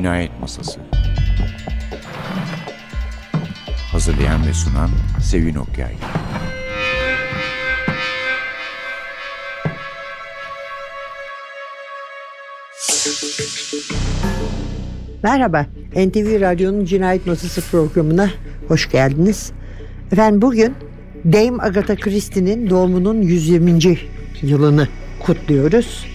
Cinayet Masası Hazırlayan ve sunan Sevin Okyay Merhaba, NTV Radyo'nun Cinayet Masası programına hoş geldiniz. Efendim bugün Dame Agatha Christie'nin doğumunun 120. yılını kutluyoruz.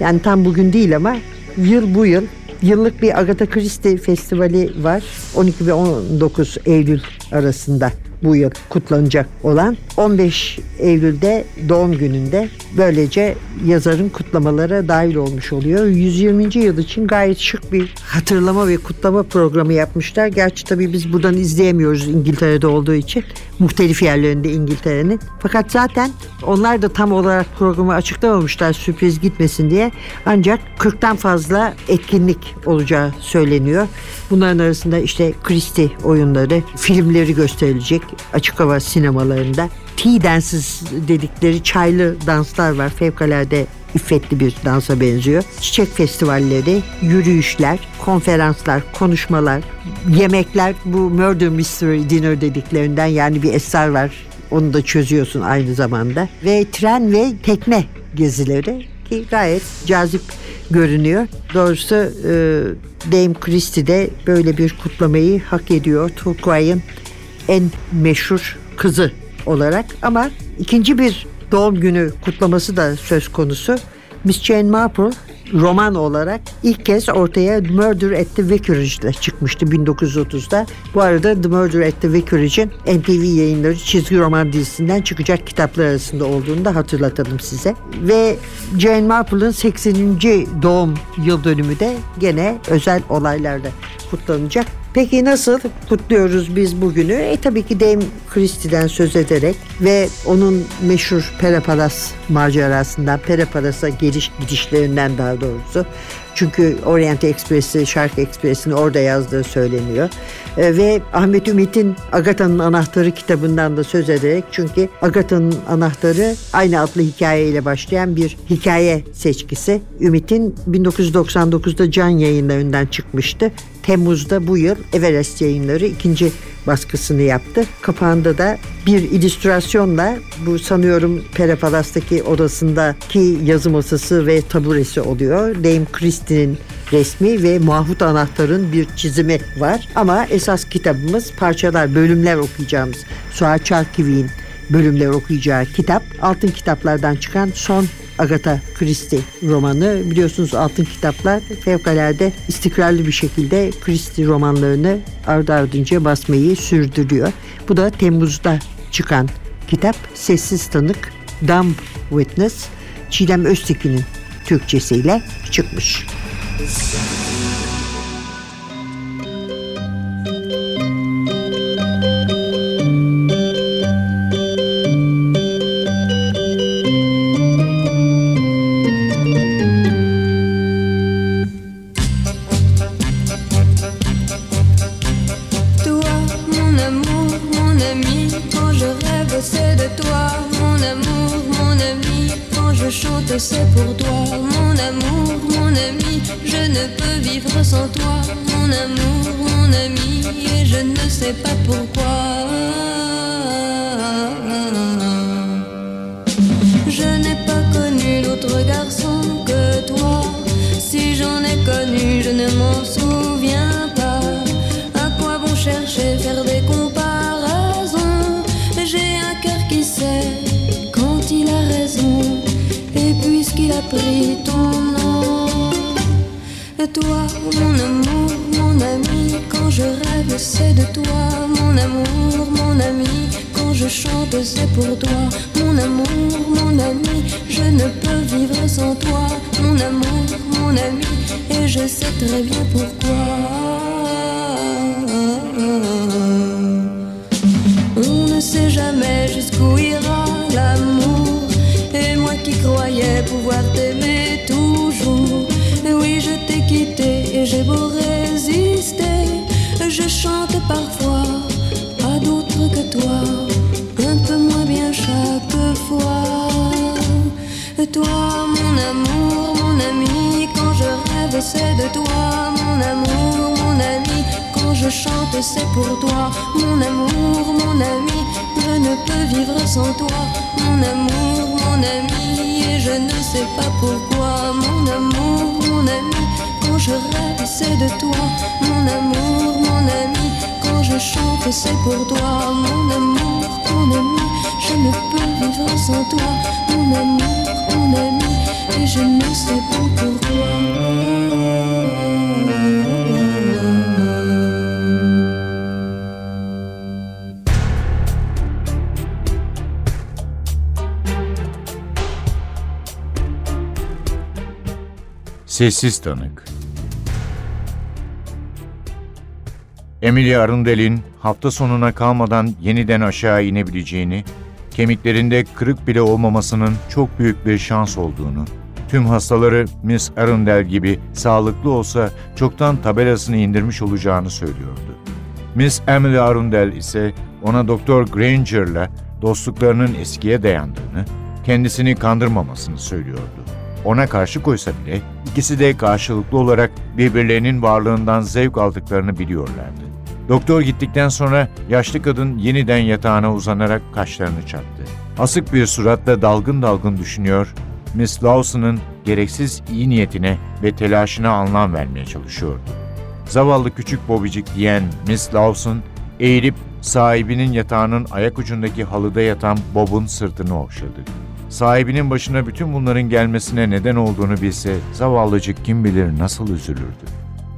Yani tam bugün değil ama yıl bu yıl yıllık bir Agatha Christie festivali var. 12 ve 19 Eylül arasında bu yıl kutlanacak olan 15 Eylül'de doğum gününde böylece yazarın kutlamalara dahil olmuş oluyor. 120. yıl için gayet şık bir hatırlama ve kutlama programı yapmışlar. Gerçi tabii biz buradan izleyemiyoruz İngiltere'de olduğu için. Muhtelif yerlerinde İngiltere'nin. Fakat zaten onlar da tam olarak programı açıklamamışlar sürpriz gitmesin diye. Ancak 40'tan fazla etkinlik olacağı söyleniyor. Bunların arasında işte Christie oyunları, filmleri gösterilecek açık hava sinemalarında. Tea dances dedikleri çaylı danslar var. Fevkalade iffetli bir dansa benziyor. Çiçek festivalleri, yürüyüşler, konferanslar, konuşmalar, yemekler bu Murder Mystery Dinner dediklerinden yani bir eser var. Onu da çözüyorsun aynı zamanda. Ve tren ve tekne gezileri ki gayet cazip görünüyor. Doğrusu e, Dame Christie de böyle bir kutlamayı hak ediyor. Turquoise'ın en meşhur kızı olarak ama ikinci bir doğum günü kutlaması da söz konusu. Miss Jane Marple roman olarak ilk kez ortaya Murder at the Vicarage'da çıkmıştı 1930'da. Bu arada The Murder at the Vicarage'in NTV yayınları çizgi roman dizisinden çıkacak kitaplar arasında olduğunu da hatırlatalım size. Ve Jane Marple'ın 80. doğum yıl dönümü de gene özel olaylarda kutlanacak. Peki nasıl kutluyoruz biz bugünü? E tabii ki Dame Christie'den söz ederek ve onun meşhur Perapalas macerasından, Perapalas'a geliş gidişlerinden daha doğrusu. Çünkü Orient Express'i, Şark Express'ini orada yazdığı söyleniyor. E, ve Ahmet Ümit'in Agatha'nın Anahtarı kitabından da söz ederek çünkü Agatha'nın Anahtarı aynı adlı hikayeyle başlayan bir hikaye seçkisi. Ümit'in 1999'da Can yayınlarından çıkmıştı. Temmuz'da bu yıl Everest yayınları ikinci baskısını yaptı. Kapağında da bir illüstrasyonla bu sanıyorum Pere Palas'taki odasındaki yazı masası ve taburesi oluyor. Dame Christie'nin resmi ve Mahmut Anahtar'ın bir çizimi var. Ama esas kitabımız parçalar, bölümler okuyacağımız Suat Çarkivi'nin bölümler okuyacağı kitap. Altın kitaplardan çıkan son Agatha Christie romanı. Biliyorsunuz altın kitaplar fevkalade istikrarlı bir şekilde Christie romanlarını ardı ardınca basmayı sürdürüyor. Bu da Temmuz'da çıkan kitap Sessiz Tanık Dumb Witness Çiğdem Öztekin'in Türkçesiyle çıkmış. Müzik des comparaisons J'ai un cœur qui sait quand il a raison puisqu'il a pris ton nom. Et toi, mon amour, mon ami, quand je rêve, c'est de toi, mon amour, mon ami. Quand je chante, c'est pour toi, mon amour, mon ami. Je ne peux vivre sans toi, mon amour, mon ami. Et je sais très bien pourquoi. Jamais jusqu'où ira l'amour qui croyais pouvoir t'aimer toujours. Oui, je t'ai quitté et j'ai beau résister. Je chante parfois à d'autres que toi, un peu moins bien chaque fois. Toi, mon amour, mon ami, quand je rêve, c'est de toi, mon amour, mon ami. Quand je chante, c'est pour toi, mon amour, mon ami. Je ne peux vivre sans toi, mon amour, mon ami. Et je ne sais pas pourquoi, mon amour, mon ami. Quand je rêve, c'est de toi, mon amour, mon ami. Quand je chante, c'est pour toi, mon amour, mon ami. Je ne peux vivre sans toi, mon amour, mon ami. Et je ne sais pas pourquoi. Sessiz Tanık Emily Arundel'in hafta sonuna kalmadan yeniden aşağı inebileceğini, kemiklerinde kırık bile olmamasının çok büyük bir şans olduğunu, tüm hastaları Miss Arundel gibi sağlıklı olsa çoktan tabelasını indirmiş olacağını söylüyordu. Miss Emily Arundel ise ona Doktor Granger'la dostluklarının eskiye dayandığını, kendisini kandırmamasını söylüyordu. Ona karşı koysa bile ikisi de karşılıklı olarak birbirlerinin varlığından zevk aldıklarını biliyorlardı. Doktor gittikten sonra yaşlı kadın yeniden yatağına uzanarak kaşlarını çattı. Asık bir suratla dalgın dalgın düşünüyor, Miss Lawson'ın gereksiz iyi niyetine ve telaşına anlam vermeye çalışıyordu. Zavallı küçük bobicik diyen Miss Lawson eğilip sahibinin yatağının ayak ucundaki halıda yatan Bob'un sırtını okşadı. Sahibinin başına bütün bunların gelmesine neden olduğunu bilse zavallıcık kim bilir nasıl üzülürdü.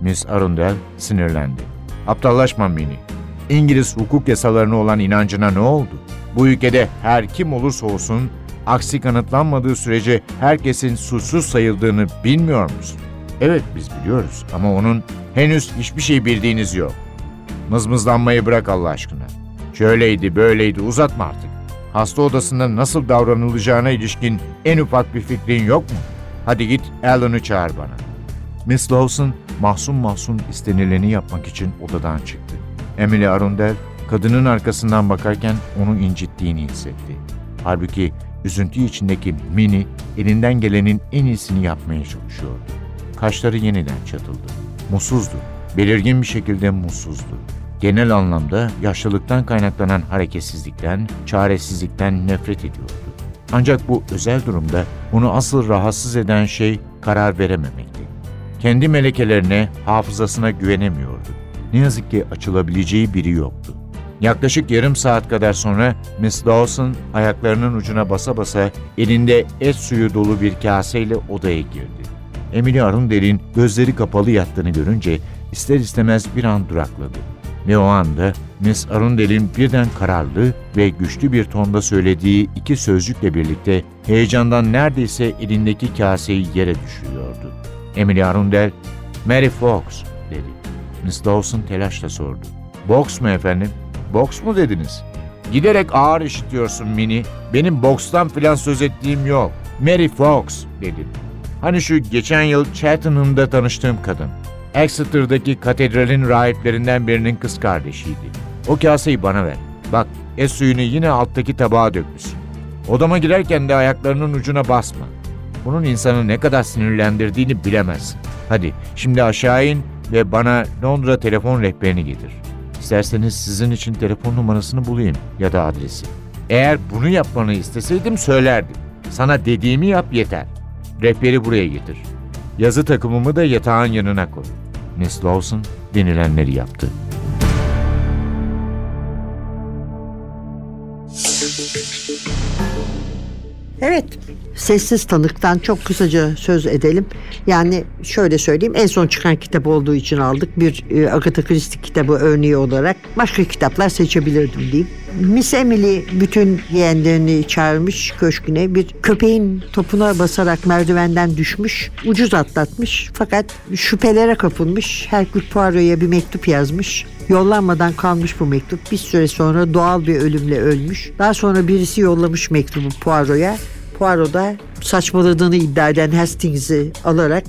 Miss Arundel sinirlendi. Aptallaşma Minnie. İngiliz hukuk yasalarına olan inancına ne oldu? Bu ülkede her kim olursa olsun aksi kanıtlanmadığı sürece herkesin suçsuz sayıldığını bilmiyor musun? Evet biz biliyoruz ama onun henüz hiçbir şey bildiğiniz yok. Mızmızlanmayı bırak Allah aşkına. Şöyleydi böyleydi uzatma artık. Hasta odasında nasıl davranılacağına ilişkin en ufak bir fikrin yok mu? Hadi git Alan'ı çağır bana. Miss Lawson mahzun mahzun istenileni yapmak için odadan çıktı. Emily Arundel kadının arkasından bakarken onu incittiğini hissetti. Halbuki üzüntü içindeki Minnie elinden gelenin en iyisini yapmaya çalışıyordu. Kaşları yeniden çatıldı. Mutsuzdu. Belirgin bir şekilde mutsuzdu. Genel anlamda yaşlılıktan kaynaklanan hareketsizlikten, çaresizlikten nefret ediyordu. Ancak bu özel durumda onu asıl rahatsız eden şey karar verememekti. Kendi melekelerine, hafızasına güvenemiyordu. Ne yazık ki açılabileceği biri yoktu. Yaklaşık yarım saat kadar sonra Miss Dawson ayaklarının ucuna basa basa elinde et suyu dolu bir kaseyle odaya girdi. Emily Arundel'in gözleri kapalı yattığını görünce ister istemez bir an durakladı. Ve o anda Miss Arundel'in birden kararlı ve güçlü bir tonda söylediği iki sözcükle birlikte heyecandan neredeyse elindeki kaseyi yere düşürüyordu. Emily Arundel, Mary Fox dedi. Miss Dawson telaşla sordu. Box mu efendim? Box mu dediniz? Giderek ağır işitiyorsun Minnie. Benim bokstan filan söz ettiğim yok. Mary Fox dedim. Hani şu geçen yıl Cheltenham'da tanıştığım kadın. Exeter'daki katedralin rahiplerinden birinin kız kardeşiydi. O kaseyi bana ver. Bak, es suyunu yine alttaki tabağa dökmüşsün. Odama girerken de ayaklarının ucuna basma. Bunun insanı ne kadar sinirlendirdiğini bilemezsin. Hadi şimdi aşağı in ve bana Londra telefon rehberini getir. İsterseniz sizin için telefon numarasını bulayım ya da adresi. Eğer bunu yapmanı isteseydim söylerdim. Sana dediğimi yap yeter. Rehberi buraya getir. Yazı takımımı da yatağın yanına koy. Miss Lawson denilenleri yaptı. Evet, sessiz tanıktan çok kısaca söz edelim. Yani şöyle söyleyeyim, en son çıkan kitap olduğu için aldık. Bir e, Agatha Christie kitabı örneği olarak başka kitaplar seçebilirdim diyeyim. Miss Emily bütün yeğenlerini çağırmış köşküne. Bir köpeğin topuna basarak merdivenden düşmüş, ucuz atlatmış. Fakat şüphelere kapılmış. Herkül Poirot'a bir mektup yazmış. Yollanmadan kalmış bu mektup. Bir süre sonra doğal bir ölümle ölmüş. Daha sonra birisi yollamış mektubu Poirot'a. Poirot da saçmaladığını iddia eden Hastings'i alarak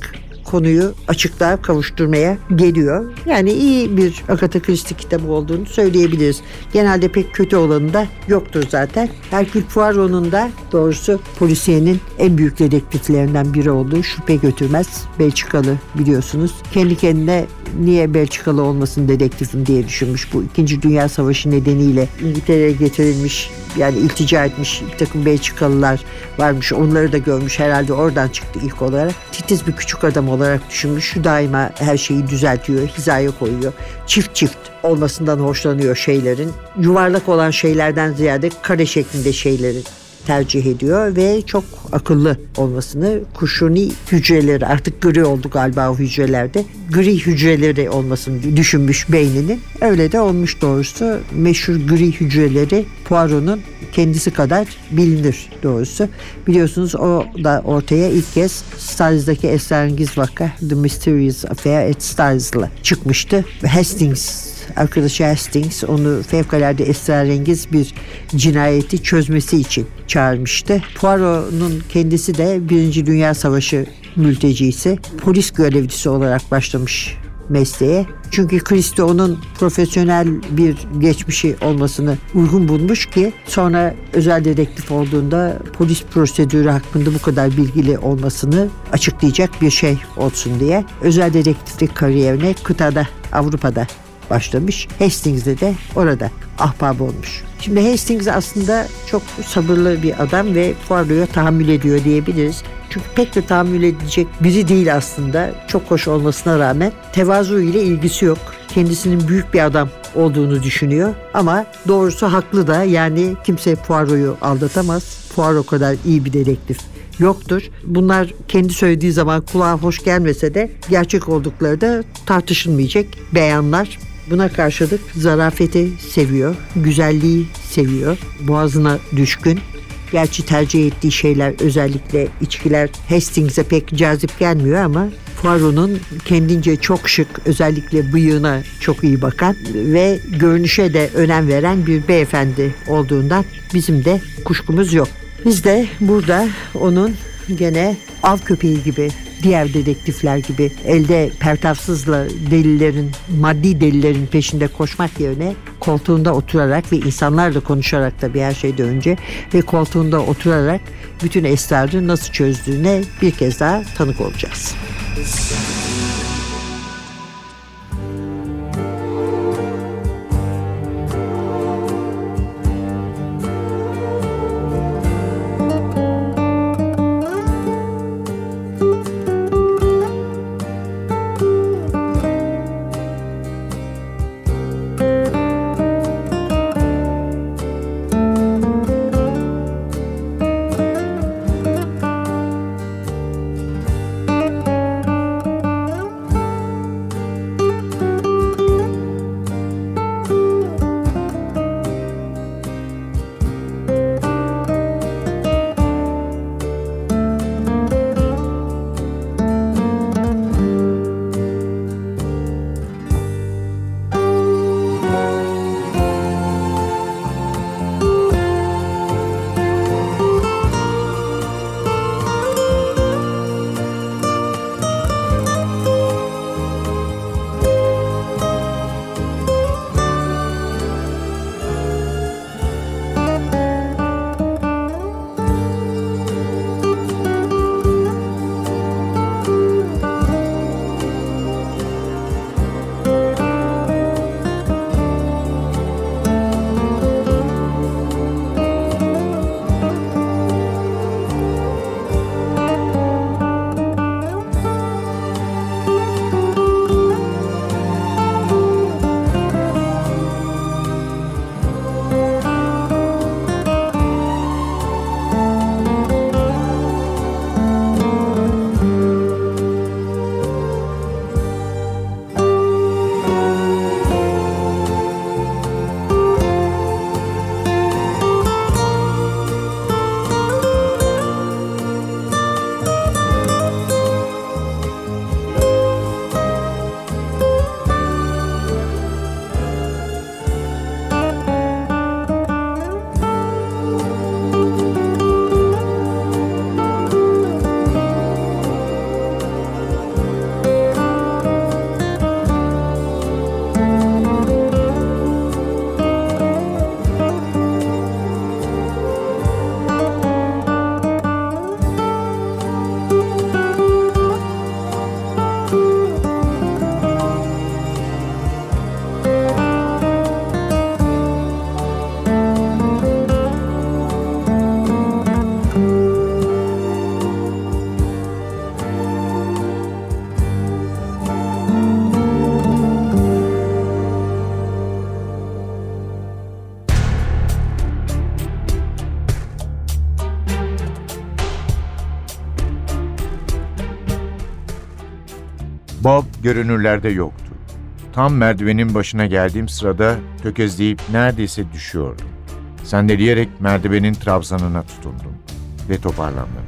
konuyu açıklığa kavuşturmaya geliyor. Yani iyi bir Agatha Christie kitabı olduğunu söyleyebiliriz. Genelde pek kötü olanı da yoktur zaten. Hercule Poirot'un da doğrusu polisiyenin en büyük dedektiflerinden biri olduğu şüphe götürmez. Belçikalı biliyorsunuz. Kendi kendine niye Belçikalı olmasın dedektifim diye düşünmüş. Bu 2. Dünya Savaşı nedeniyle İngiltere'ye getirilmiş yani iltica etmiş bir takım Belçikalılar varmış. Onları da görmüş herhalde oradan çıktı ilk olarak. Titiz bir küçük adam olarak düşünmüş. Daima her şeyi düzeltiyor, hizaya koyuyor. Çift çift olmasından hoşlanıyor şeylerin. Yuvarlak olan şeylerden ziyade kare şeklinde şeyleri tercih ediyor ve çok akıllı olmasını kuşuni hücreleri artık gri oldu galiba o hücrelerde gri hücreleri olmasını düşünmüş beyninin öyle de olmuş doğrusu meşhur gri hücreleri Poirot'un kendisi kadar bilinir doğrusu. Biliyorsunuz o da ortaya ilk kez Stars'daki esrarengiz vaka The Mysterious Affair at Stars'la çıkmıştı. Hastings arkadaşı Hastings onu fevkalade esrarengiz bir cinayeti çözmesi için çağırmıştı. Poirot'un kendisi de Birinci Dünya Savaşı mültecisi, polis görevlisi olarak başlamış mesleğe. Çünkü Christie onun profesyonel bir geçmişi olmasını uygun bulmuş ki sonra özel dedektif olduğunda polis prosedürü hakkında bu kadar bilgili olmasını açıklayacak bir şey olsun diye özel dedektiflik kariyerine kıtada Avrupa'da başlamış. Hastings'de de orada ahbap olmuş. Şimdi Hastings aslında çok sabırlı bir adam ve Poirot'a tahammül ediyor diyebiliriz. Çünkü pek de tahammül edecek biri değil aslında. Çok hoş olmasına rağmen tevazu ile ilgisi yok. Kendisinin büyük bir adam olduğunu düşünüyor. Ama doğrusu haklı da yani kimse Poirot'u aldatamaz. Poirot kadar iyi bir dedektif yoktur. Bunlar kendi söylediği zaman kulağa hoş gelmese de gerçek oldukları da tartışılmayacak beyanlar. Buna karşılık zarafeti seviyor, güzelliği seviyor, boğazına düşkün. Gerçi tercih ettiği şeyler özellikle içkiler Hastings'e pek cazip gelmiyor ama Poirot'un kendince çok şık özellikle bıyığına çok iyi bakan ve görünüşe de önem veren bir beyefendi olduğundan bizim de kuşkumuz yok. Biz de burada onun gene av köpeği gibi diğer dedektifler gibi elde pertafsızla delillerin, maddi delillerin peşinde koşmak yerine koltuğunda oturarak ve insanlarla konuşarak da bir her şeyden önce ve koltuğunda oturarak bütün esrarı nasıl çözdüğüne bir kez daha tanık olacağız. Görünürlerde yoktu. Tam merdivenin başına geldiğim sırada tökezleyip neredeyse düşüyordum. Sendeleyerek merdivenin trabzanına tutundum ve toparlandım.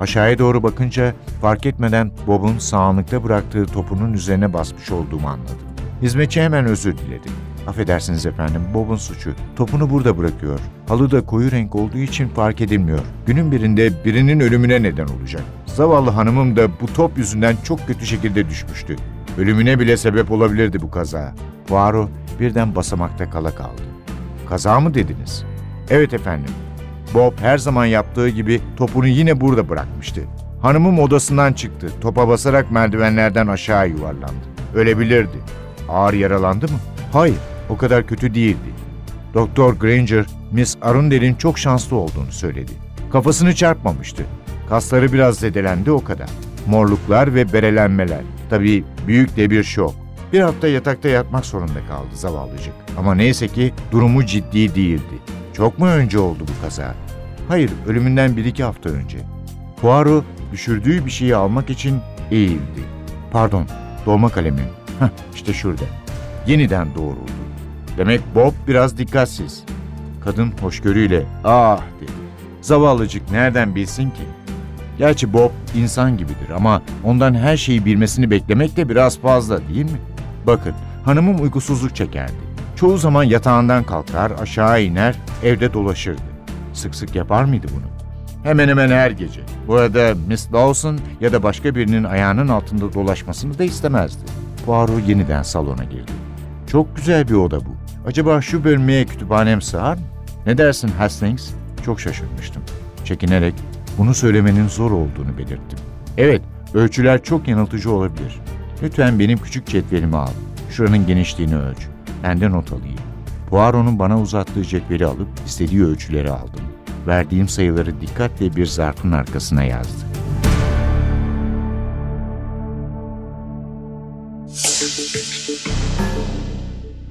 Aşağıya doğru bakınca fark etmeden Bob'un sağanlıkta bıraktığı topunun üzerine basmış olduğumu anladım. Hizmetçi hemen özür diledi. Affedersiniz efendim, Bob'un suçu. Topunu burada bırakıyor. Halı da koyu renk olduğu için fark edilmiyor. Günün birinde birinin ölümüne neden olacak. Zavallı hanımım da bu top yüzünden çok kötü şekilde düşmüştü. Ölümüne bile sebep olabilirdi bu kaza. Poirot birden basamakta kala kaldı. Kaza mı dediniz? Evet efendim. Bob her zaman yaptığı gibi topunu yine burada bırakmıştı. Hanımım odasından çıktı. Topa basarak merdivenlerden aşağı yuvarlandı. Ölebilirdi. Ağır yaralandı mı? Hayır, o kadar kötü değildi. Doktor Granger, Miss Arundel'in çok şanslı olduğunu söyledi. Kafasını çarpmamıştı. Kasları biraz zedelendi o kadar. Morluklar ve berelenmeler. Tabii büyük de bir şok. Bir hafta yatakta yatmak zorunda kaldı zavallıcık. Ama neyse ki durumu ciddi değildi. Çok mu önce oldu bu kaza? Hayır, ölümünden bir iki hafta önce. Poirot düşürdüğü bir şeyi almak için eğildi. Pardon, dolma kalemim. Heh, işte şurada. Yeniden doğruldu. Demek Bob biraz dikkatsiz. Kadın hoşgörüyle ah dedi. Zavallıcık nereden bilsin ki? Gerçi Bob insan gibidir ama ondan her şeyi bilmesini beklemek de biraz fazla değil mi? Bakın hanımım uykusuzluk çekerdi. Çoğu zaman yatağından kalkar, aşağı iner, evde dolaşırdı. Sık sık yapar mıydı bunu? Hemen hemen her gece. Bu arada Miss Dawson ya da başka birinin ayağının altında dolaşmasını da istemezdi. Poirot yeniden salona girdi. Çok güzel bir oda bu. Acaba şu bölmeye kütüphanem sığar mı? Ne dersin Hastings? Çok şaşırmıştım. Çekinerek bunu söylemenin zor olduğunu belirttim. Evet, ölçüler çok yanıltıcı olabilir. Lütfen benim küçük cetvelimi al. Şuranın genişliğini ölç. Ben de not alayım. Poirot'un bana uzattığı cetveli alıp istediği ölçüleri aldım. Verdiğim sayıları dikkatle bir zarfın arkasına yazdı.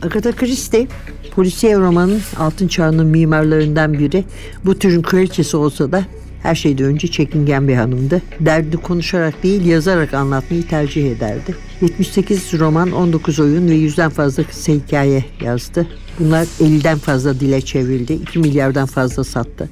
Agatha Christie, polisiye romanın altın çağının mimarlarından biri. Bu türün kraliçesi olsa da her şeyden önce çekingen bir hanımdı. Derdini konuşarak değil yazarak anlatmayı tercih ederdi. 78 roman, 19 oyun ve 100'den fazla kısa hikaye yazdı. Bunlar 50'den fazla dile çevrildi. 2 milyardan fazla sattı.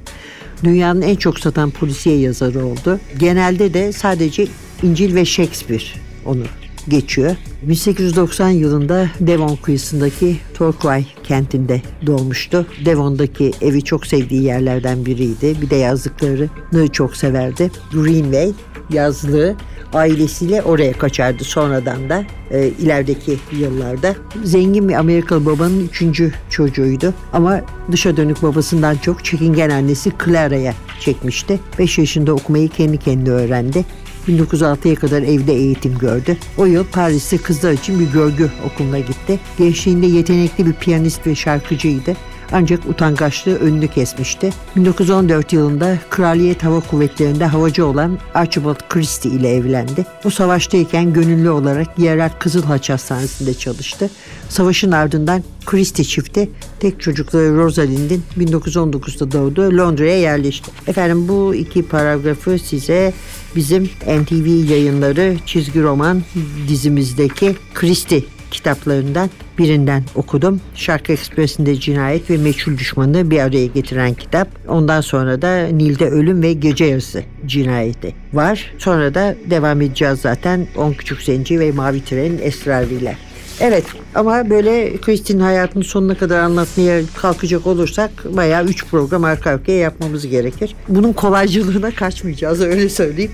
Dünyanın en çok satan polisiye yazarı oldu. Genelde de sadece İncil ve Shakespeare onu geçiyor. 1890 yılında Devon kıyısındaki Torquay kentinde doğmuştu. Devon'daki evi çok sevdiği yerlerden biriydi. Bir de yazdıklarını çok severdi. Greenway yazlığı ailesiyle oraya kaçardı sonradan da e, ilerideki yıllarda. Zengin bir Amerikalı babanın üçüncü çocuğuydu ama dışa dönük babasından çok çekingen annesi Clara'ya çekmişti. 5 yaşında okumayı kendi kendine öğrendi. 1906'ya kadar evde eğitim gördü. O yıl Paris'te kızlar için bir görgü okuluna gitti. Gençliğinde yetenekli bir piyanist ve şarkıcıydı. Ancak utangaçlığı önünü kesmişti. 1914 yılında Kraliyet Hava Kuvvetleri'nde havacı olan Archibald Christie ile evlendi. Bu savaştayken gönüllü olarak yerel Kızıl Haç Hastanesi'nde çalıştı. Savaşın ardından Christie çifti tek çocukları Rosalind'in 1919'da doğduğu Londra'ya yerleşti. Efendim bu iki paragrafı size bizim NTV yayınları çizgi roman dizimizdeki Christie kitaplarından birinden okudum. Şarkı Ekspresi'nde cinayet ve meçhul düşmanı bir araya getiren kitap. Ondan sonra da Nil'de ölüm ve gece yarısı cinayeti var. Sonra da devam edeceğiz zaten On Küçük Zenci ve Mavi Tren'in esrarıyla. Evet ama böyle Kristin hayatının sonuna kadar anlatmaya kalkacak olursak bayağı 3 program arka arkaya yapmamız gerekir. Bunun kolaycılığına kaçmayacağız öyle söyleyeyim.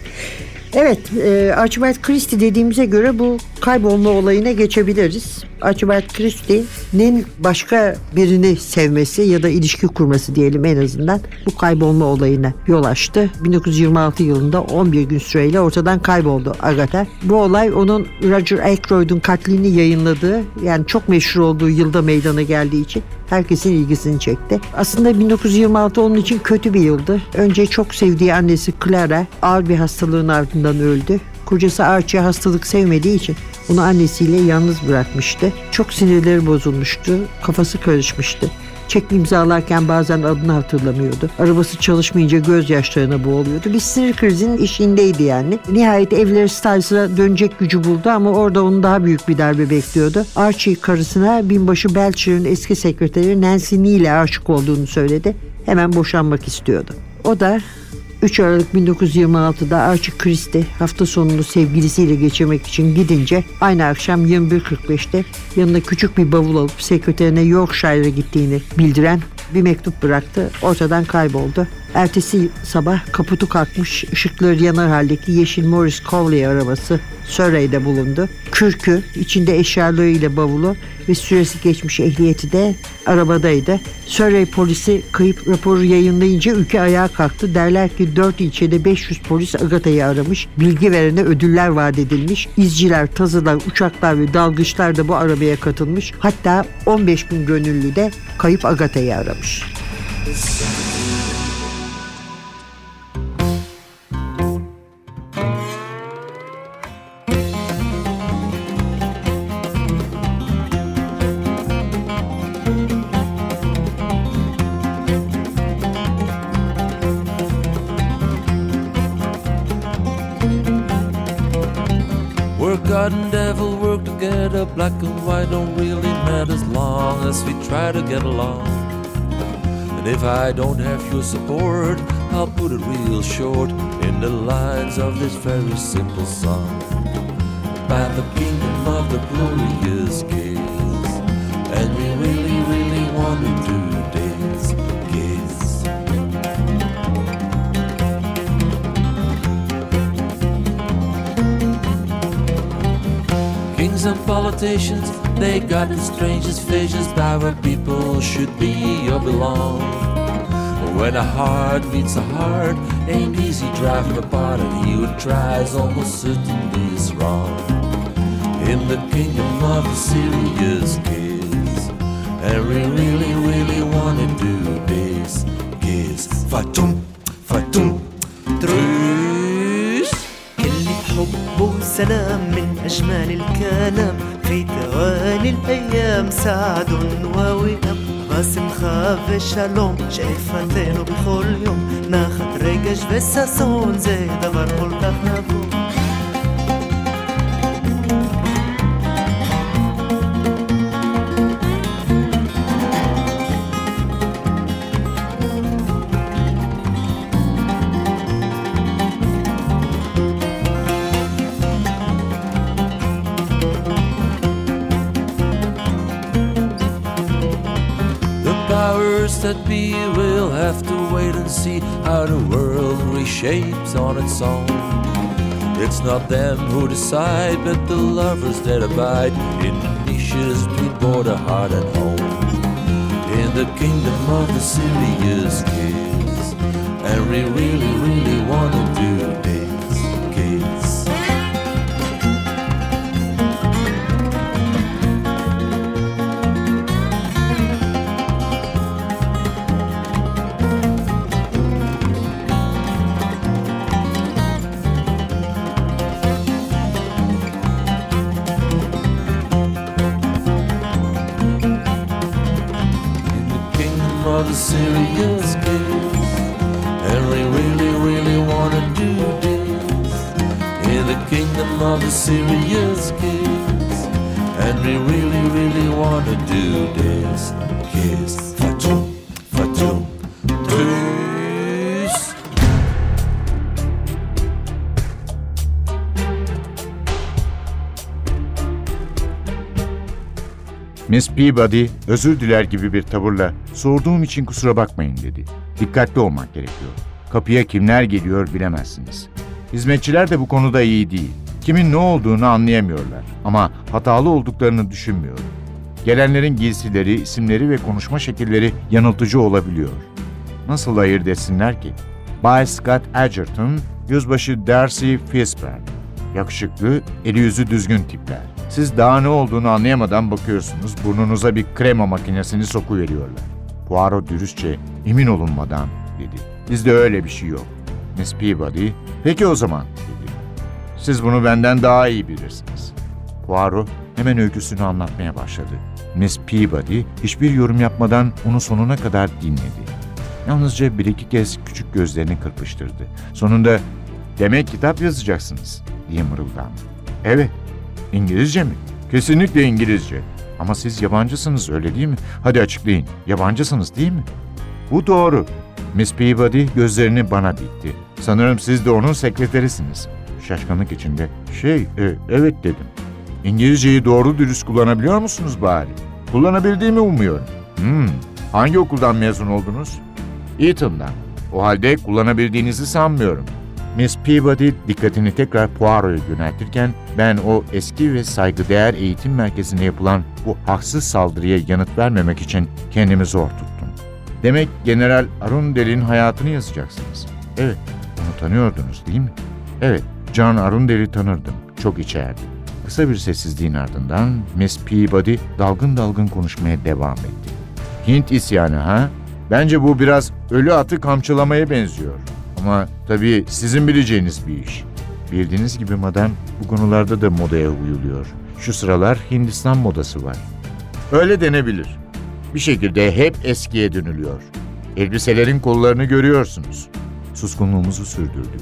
Evet, e, Archibald Christie dediğimize göre bu kaybolma olayına geçebiliriz. Archibald Christie'nin başka birini sevmesi ya da ilişki kurması diyelim en azından bu kaybolma olayına yol açtı. 1926 yılında 11 gün süreyle ortadan kayboldu Agatha. Bu olay onun Roger Ackroyd'un katlini yayınladığı yani çok meşhur olduğu yılda meydana geldiği için herkesin ilgisini çekti. Aslında 1926 onun için kötü bir yıldı. Önce çok sevdiği annesi Clara ağır bir hastalığın ardından öldü. Kocası Archie hastalık sevmediği için onu annesiyle yalnız bırakmıştı. Çok sinirleri bozulmuştu, kafası karışmıştı. Çek imzalarken bazen adını hatırlamıyordu. Arabası çalışmayınca gözyaşlarına boğuluyordu. Bir sinir krizinin işindeydi yani. Nihayet evleri Stiles'a dönecek gücü buldu ama orada onu daha büyük bir darbe bekliyordu. Archie karısına binbaşı Belcher'ın eski sekreteri Nancy Neal'e aşık olduğunu söyledi. Hemen boşanmak istiyordu. O da 3 Aralık 1926'da Archie Christie hafta sonunu sevgilisiyle geçirmek için gidince aynı akşam 21.45'te yanına küçük bir bavul alıp sekreterine Yorkshire'a gittiğini bildiren bir mektup bıraktı. Ortadan kayboldu. Ertesi sabah kaputu kalkmış, ışıkları yanar haldeki yeşil Morris Cowley arabası Surrey'de bulundu. Kürkü, içinde eşyalarıyla bavulu ve süresi geçmiş ehliyeti de arabadaydı. Surrey polisi kayıp raporu yayınlayınca ülke ayağa kalktı. Derler ki 4 ilçede 500 polis Agatha'yı aramış. Bilgi verene ödüller vaat edilmiş. İzciler, tazılar, uçaklar ve dalgıçlar da bu arabaya katılmış. Hatta 15 bin gönüllü de kayıp Agatha'yı aramış. Where white don't really matter as long as we try to get along. And if I don't have your support, I'll put it real short in the lines of this very simple song. By the kingdom of the glorious kids, and we really, really want to do this, Kings and politicians, they got the strangest visions about where people should be or belong. When a heart meets a heart, ain't easy driving apart, and he who tries almost certainly is wrong. In the kingdom of the serious kids, and we really, really wanna do this, kids. Fatum, fatum, truce. حب وسلام من أجمل الكلام في توالي الأيام سعد ووئام باسم خاف שלום שאיפתנו בכל יום נחת רגש וששון זה דבר כל כך נבון that be will have to wait and see how the world reshapes on its own. It's not them who decide, but the lovers that abide in the niches between border, heart, and home. In the kingdom of the serious kids, and we really, really want to do of the serious kids. And we really, really wanna do this in the kingdom of the serious kids. And we really, really wanna do this. Kiss, Miss Peabody özür diler gibi bir tavırla sorduğum için kusura bakmayın dedi. Dikkatli olmak gerekiyor. Kapıya kimler geliyor bilemezsiniz. Hizmetçiler de bu konuda iyi değil. Kimin ne olduğunu anlayamıyorlar ama hatalı olduklarını düşünmüyorum. Gelenlerin giysileri, isimleri ve konuşma şekilleri yanıltıcı olabiliyor. Nasıl ayırt etsinler ki? Bay Scott Edgerton, yüzbaşı Darcy Fisburn. Yakışıklı, eli yüzü düzgün tipler. Siz daha ne olduğunu anlayamadan bakıyorsunuz, burnunuza bir krema makinesini sokuveriyorlar. Poirot dürüstçe, emin olun madam, dedi. Bizde öyle bir şey yok. Miss Peabody, peki o zaman, dedi. Siz bunu benden daha iyi bilirsiniz. Poirot hemen öyküsünü anlatmaya başladı. Miss Peabody hiçbir yorum yapmadan onu sonuna kadar dinledi. Yalnızca bir iki kez küçük gözlerini kırpıştırdı. Sonunda demek kitap yazacaksınız diye mırıldandı. Evet, İngilizce mi? Kesinlikle İngilizce. Ama siz yabancısınız öyle değil mi? Hadi açıklayın. Yabancısınız değil mi? Bu doğru. Miss Peabody gözlerini bana dikti. Sanırım siz de onun sekreterisiniz. Şaşkınlık içinde. Şey, e, evet dedim. İngilizceyi doğru dürüst kullanabiliyor musunuz bari? Kullanabildiğimi umuyorum. Hmm, hangi okuldan mezun oldunuz? Eton'dan. O halde kullanabildiğinizi sanmıyorum. Miss Peabody dikkatini tekrar Poirot'a yöneltirken ben o eski ve saygıdeğer eğitim merkezine yapılan bu haksız saldırıya yanıt vermemek için kendimi zor tuttum. Demek General Arundel'in hayatını yazacaksınız. Evet, onu tanıyordunuz değil mi? Evet, John Arundel'i tanırdım. Çok içerdi. Kısa bir sessizliğin ardından Miss Peabody dalgın dalgın konuşmaya devam etti. Hint isyanı ha? Bence bu biraz ölü atı kamçılamaya benziyor. Ama tabii sizin bileceğiniz bir iş. Bildiğiniz gibi madem bu konularda da modaya uyuluyor. Şu sıralar Hindistan modası var. Öyle denebilir. Bir şekilde hep eskiye dönülüyor. Elbiselerin kollarını görüyorsunuz. Suskunluğumuzu sürdürdük.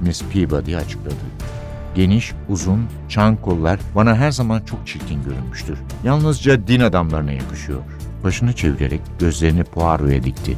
Miss Peabody açıkladı. Geniş, uzun, çan kollar bana her zaman çok çirkin görünmüştür. Yalnızca din adamlarına yakışıyor. Başını çevirerek gözlerini Poirot'a dikti.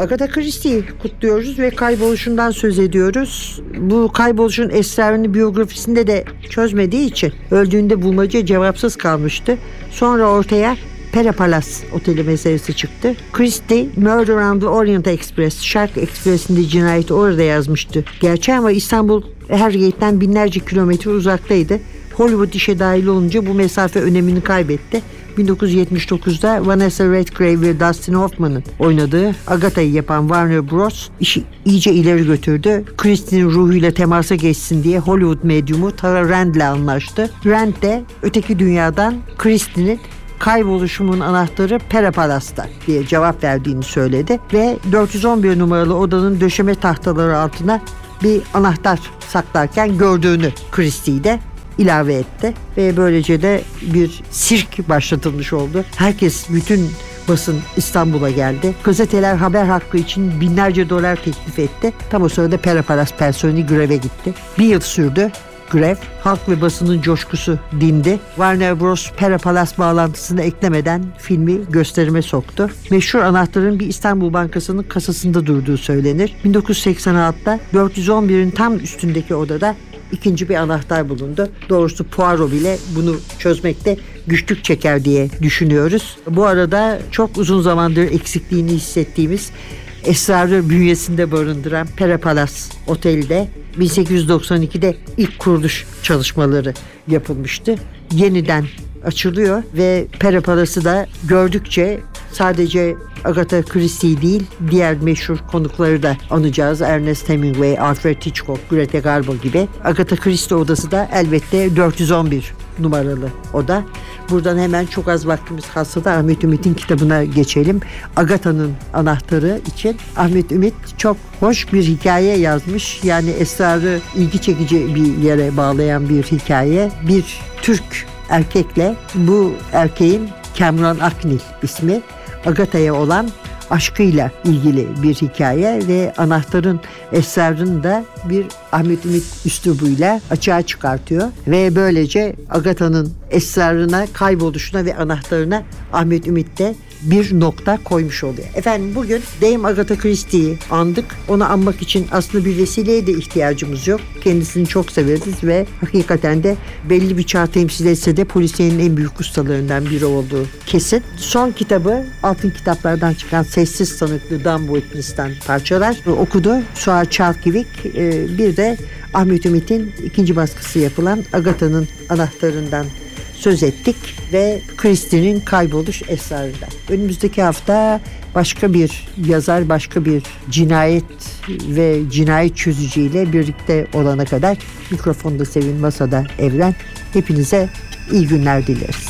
Agatha Christie'yi kutluyoruz ve kayboluşundan söz ediyoruz. Bu kayboluşun esrarını biyografisinde de çözmediği için öldüğünde bulmaca cevapsız kalmıştı. Sonra ortaya Pera Palace oteli meselesi çıktı. Christie, Murder on the Orient Express, Şark Ekspresi'nde cinayeti orada yazmıştı. Gerçi ama İstanbul Hergate'den binlerce kilometre uzaktaydı. Hollywood işe dahil olunca bu mesafe önemini kaybetti. 1979'da Vanessa Redgrave ve Dustin Hoffman'ın oynadığı Agatha'yı yapan Warner Bros. işi iyice ileri götürdü. Christie'nin ruhuyla temasa geçsin diye Hollywood medyumu Tara Rand'le anlaştı. Rand de öteki dünyadan Christie'nin kayboluşumun anahtarı Pera Palas'ta diye cevap verdiğini söyledi ve 411 numaralı odanın döşeme tahtaları altına bir anahtar saklarken gördüğünü Christie de ilave etti ve böylece de bir sirk başlatılmış oldu. Herkes bütün basın İstanbul'a geldi. Gazeteler haber hakkı için binlerce dolar teklif etti. Tam o sırada Peraparas personeli greve gitti. Bir yıl sürdü grev. Halk ve basının coşkusu dindi. Warner Bros. Perapalas bağlantısını eklemeden filmi gösterime soktu. Meşhur anahtarın bir İstanbul Bankası'nın kasasında durduğu söylenir. 1986'da 411'in tam üstündeki odada ikinci bir anahtar bulundu. Doğrusu Poirot bile bunu çözmekte güçlük çeker diye düşünüyoruz. Bu arada çok uzun zamandır eksikliğini hissettiğimiz esrarı bünyesinde barındıran Pera Palace Otel'de 1892'de ilk kuruluş çalışmaları yapılmıştı. Yeniden açılıyor ve Pera Palace'ı da gördükçe sadece Agatha Christie değil diğer meşhur konukları da anacağız. Ernest Hemingway, Alfred Hitchcock, Greta Garbo gibi. Agatha Christie odası da elbette 411 numaralı oda. Buradan hemen çok az vaktimiz kalsa da Ahmet Ümit'in kitabına geçelim. Agatha'nın anahtarı için Ahmet Ümit çok hoş bir hikaye yazmış. Yani esrarı ilgi çekici bir yere bağlayan bir hikaye. Bir Türk erkekle bu erkeğin Cameron Aknil ismi Agatha'ya olan aşkıyla ilgili bir hikaye ve anahtarın esrarını da bir Ahmet Ümit üslubuyla açığa çıkartıyor. Ve böylece Agatha'nın esrarına, kayboluşuna ve anahtarına Ahmet Ümit de bir nokta koymuş oluyor. Efendim bugün Dame Agatha Christie'yi andık. Onu anmak için aslında bir vesileye de ihtiyacımız yok. Kendisini çok severiz ve hakikaten de belli bir çağ temsil etse de polisiyenin en büyük ustalarından biri olduğu kesin. Son kitabı altın kitaplardan çıkan Sessiz Tanıklı Dan Witness'ten parçalar okudu. Suat Çalkivik e, bir de Ahmet Ümit'in ikinci baskısı yapılan Agatha'nın anahtarından söz ettik ve Christie'nin kayboluş esrarından. Önümüzdeki hafta başka bir yazar, başka bir cinayet ve cinayet çözücüyle birlikte olana kadar mikrofonda Sevin, masada Evren. Hepinize iyi günler dileriz.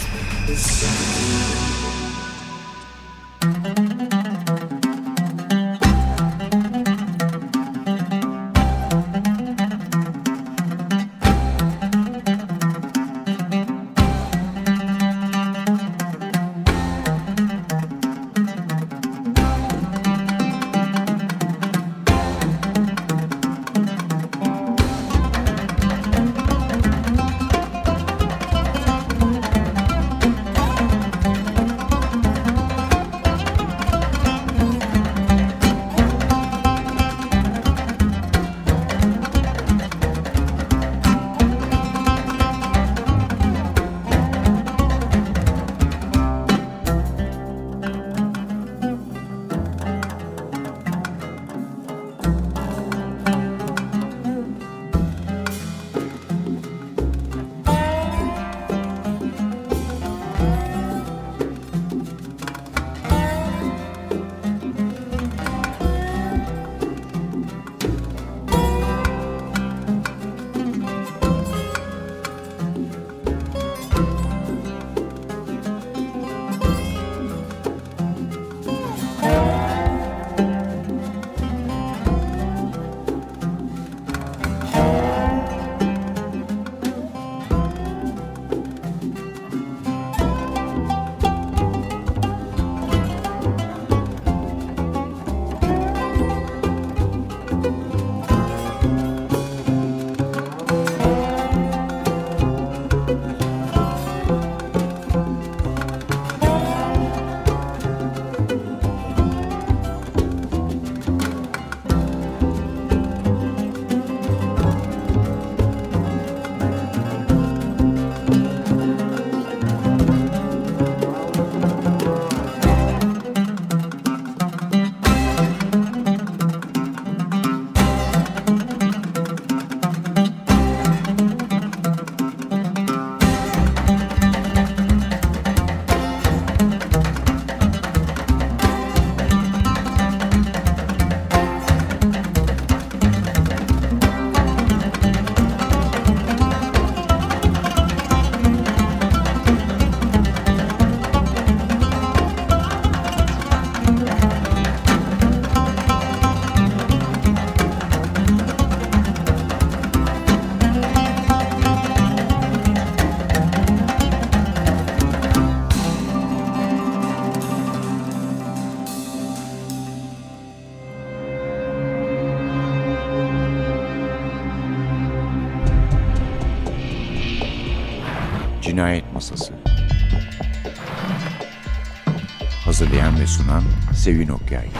Hazırlayan ve sunan Sevin Okyay